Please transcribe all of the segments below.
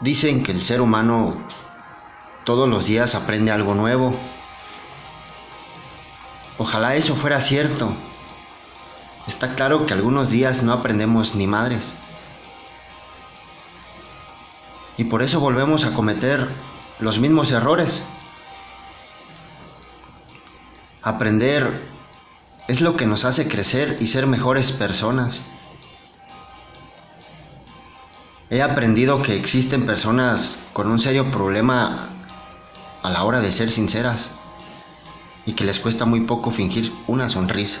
Dicen que el ser humano todos los días aprende algo nuevo. Ojalá eso fuera cierto. Está claro que algunos días no aprendemos ni madres. Y por eso volvemos a cometer los mismos errores. Aprender es lo que nos hace crecer y ser mejores personas. He aprendido que existen personas con un serio problema a la hora de ser sinceras y que les cuesta muy poco fingir una sonrisa.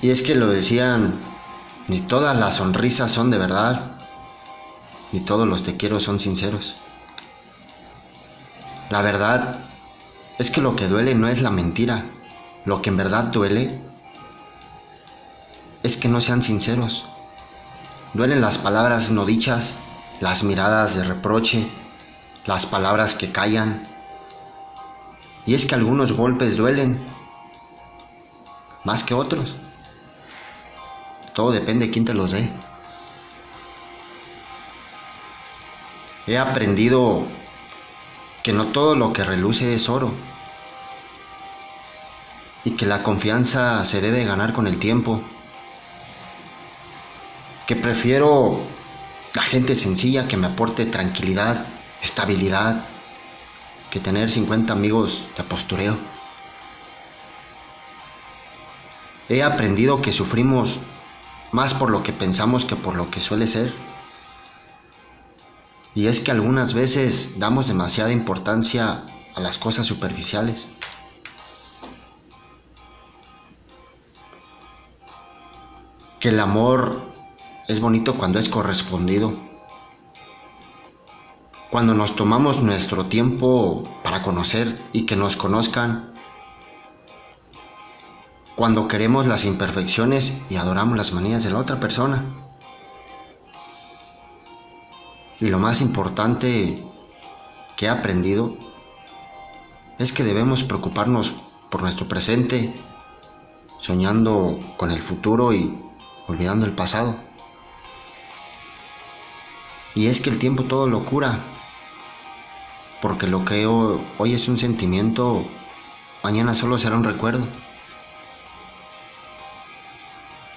Y es que lo decían, ni todas las sonrisas son de verdad, ni todos los te quiero son sinceros. La verdad es que lo que duele no es la mentira, lo que en verdad duele es que no sean sinceros. Duelen las palabras no dichas, las miradas de reproche, las palabras que callan. Y es que algunos golpes duelen más que otros. Todo depende de quién te los dé. He aprendido que no todo lo que reluce es oro y que la confianza se debe ganar con el tiempo que prefiero la gente sencilla que me aporte tranquilidad, estabilidad, que tener 50 amigos de postureo. He aprendido que sufrimos más por lo que pensamos que por lo que suele ser. Y es que algunas veces damos demasiada importancia a las cosas superficiales. Que el amor es bonito cuando es correspondido. Cuando nos tomamos nuestro tiempo para conocer y que nos conozcan. Cuando queremos las imperfecciones y adoramos las manías de la otra persona. Y lo más importante que he aprendido es que debemos preocuparnos por nuestro presente, soñando con el futuro y olvidando el pasado. Y es que el tiempo todo lo cura. Porque lo que hoy es un sentimiento, mañana solo será un recuerdo.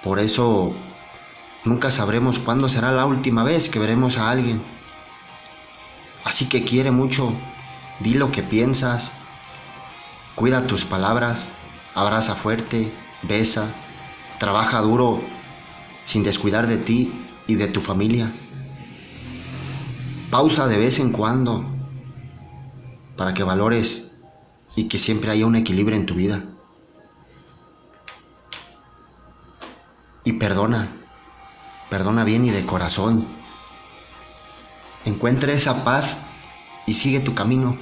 Por eso nunca sabremos cuándo será la última vez que veremos a alguien. Así que quiere mucho, di lo que piensas, cuida tus palabras, abraza fuerte, besa, trabaja duro sin descuidar de ti y de tu familia. Pausa de vez en cuando para que valores y que siempre haya un equilibrio en tu vida. Y perdona, perdona bien y de corazón. Encuentra esa paz y sigue tu camino.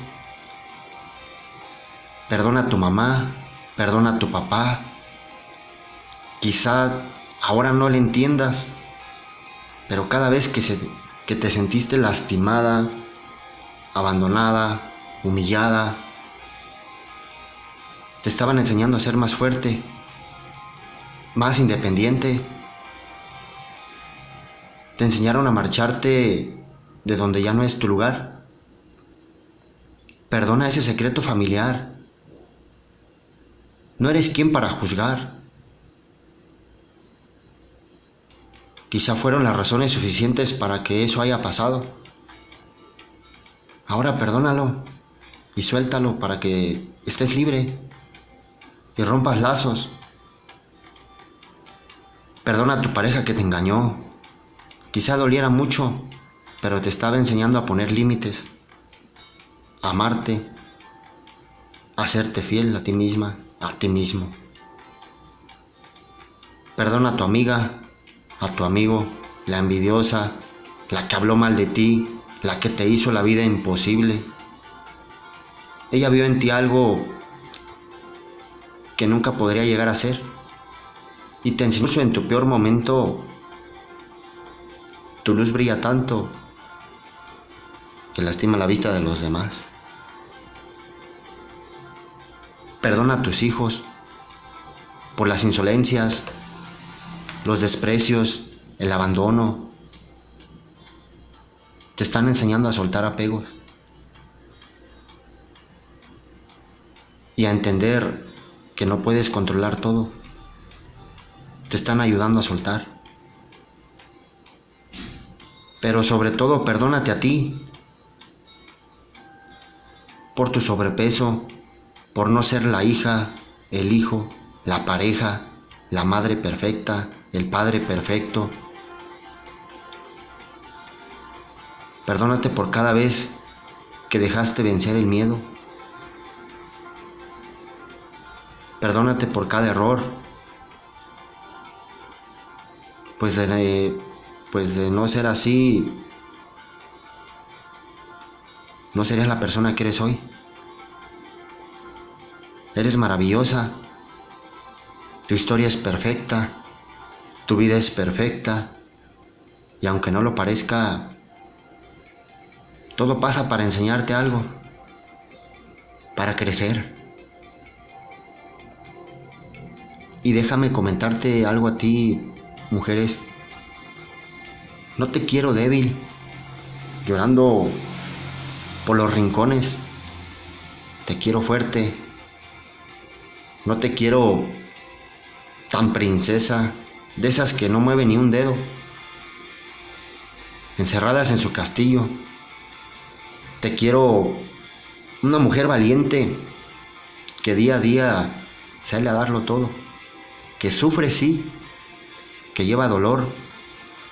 Perdona a tu mamá, perdona a tu papá. Quizá ahora no le entiendas, pero cada vez que se que te sentiste lastimada, abandonada, humillada. Te estaban enseñando a ser más fuerte, más independiente. Te enseñaron a marcharte de donde ya no es tu lugar. Perdona ese secreto familiar. No eres quien para juzgar. Quizá fueron las razones suficientes para que eso haya pasado. Ahora perdónalo y suéltalo para que estés libre y rompas lazos. Perdona a tu pareja que te engañó. Quizá doliera mucho, pero te estaba enseñando a poner límites, a amarte, a hacerte fiel a ti misma, a ti mismo. Perdona a tu amiga a tu amigo, la envidiosa, la que habló mal de ti, la que te hizo la vida imposible. Ella vio en ti algo que nunca podría llegar a ser. Y te enseñó en tu peor momento, tu luz brilla tanto que lastima la vista de los demás. Perdona a tus hijos por las insolencias, los desprecios, el abandono. Te están enseñando a soltar apegos. Y a entender que no puedes controlar todo. Te están ayudando a soltar. Pero sobre todo, perdónate a ti por tu sobrepeso, por no ser la hija, el hijo, la pareja, la madre perfecta, el padre perfecto. Perdónate por cada vez que dejaste vencer el miedo. Perdónate por cada error. Pues de, pues de no ser así, no serías la persona que eres hoy. Eres maravillosa. Tu historia es perfecta. Tu vida es perfecta. Y aunque no lo parezca, todo pasa para enseñarte algo. Para crecer. Y déjame comentarte algo a ti, mujeres. No te quiero débil, llorando por los rincones. Te quiero fuerte. No te quiero tan princesa, de esas que no mueve ni un dedo, encerradas en su castillo. Te quiero una mujer valiente que día a día sale a darlo todo, que sufre sí, que lleva dolor,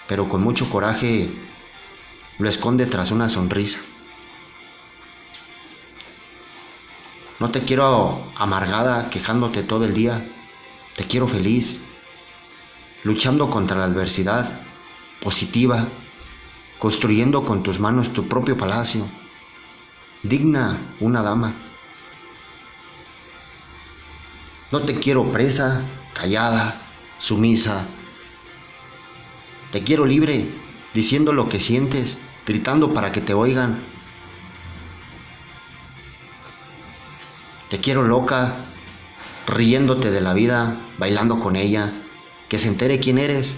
pero con mucho coraje lo esconde tras una sonrisa. No te quiero amargada, quejándote todo el día. Te quiero feliz, luchando contra la adversidad, positiva, construyendo con tus manos tu propio palacio, digna una dama. No te quiero presa, callada, sumisa. Te quiero libre, diciendo lo que sientes, gritando para que te oigan, Te quiero loca, riéndote de la vida, bailando con ella, que se entere quién eres.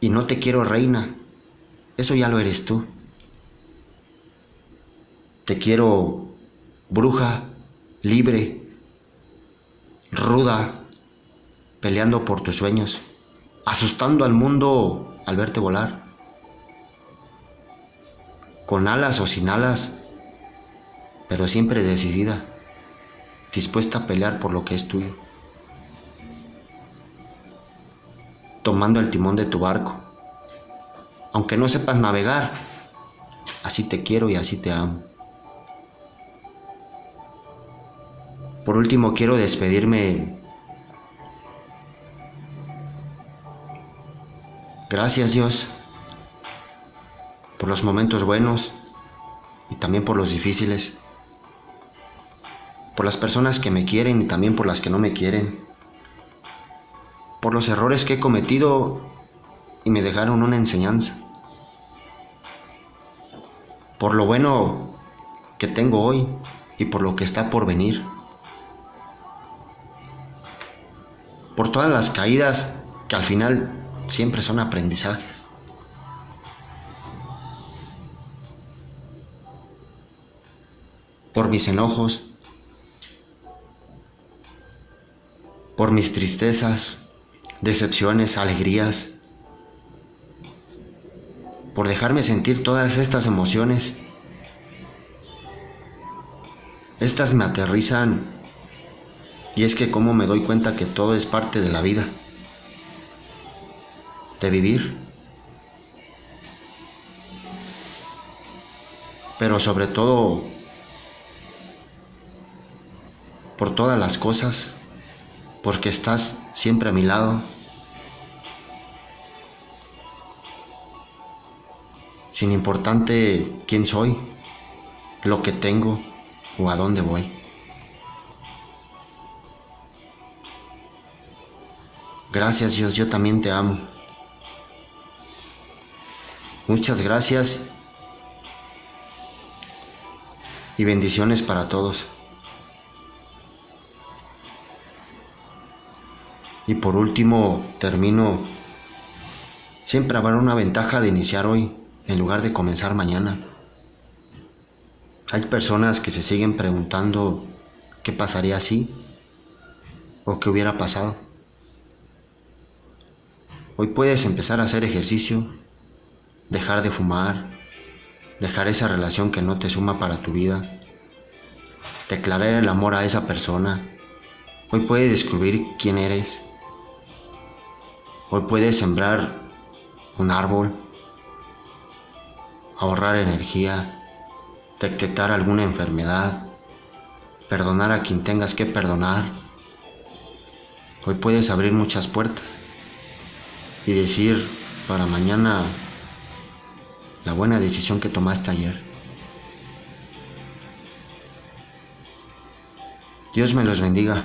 Y no te quiero reina, eso ya lo eres tú. Te quiero bruja, libre, ruda, peleando por tus sueños, asustando al mundo al verte volar. Con alas o sin alas, pero siempre decidida, dispuesta a pelear por lo que es tuyo, tomando el timón de tu barco. Aunque no sepas navegar, así te quiero y así te amo. Por último, quiero despedirme. Gracias Dios por los momentos buenos y también por los difíciles por las personas que me quieren y también por las que no me quieren, por los errores que he cometido y me dejaron una enseñanza, por lo bueno que tengo hoy y por lo que está por venir, por todas las caídas que al final siempre son aprendizajes. por mis enojos, por mis tristezas, decepciones, alegrías, por dejarme sentir todas estas emociones. Estas me aterrizan y es que como me doy cuenta que todo es parte de la vida, de vivir, pero sobre todo por todas las cosas porque estás siempre a mi lado. Sin importante quién soy, lo que tengo o a dónde voy. Gracias Dios, yo también te amo. Muchas gracias y bendiciones para todos. Y por último, termino, siempre habrá una ventaja de iniciar hoy en lugar de comenzar mañana. Hay personas que se siguen preguntando qué pasaría si o qué hubiera pasado. Hoy puedes empezar a hacer ejercicio, dejar de fumar, dejar esa relación que no te suma para tu vida, declarar el amor a esa persona. Hoy puedes descubrir quién eres. Hoy puedes sembrar un árbol, ahorrar energía, detectar alguna enfermedad, perdonar a quien tengas que perdonar. Hoy puedes abrir muchas puertas y decir para mañana la buena decisión que tomaste ayer. Dios me los bendiga.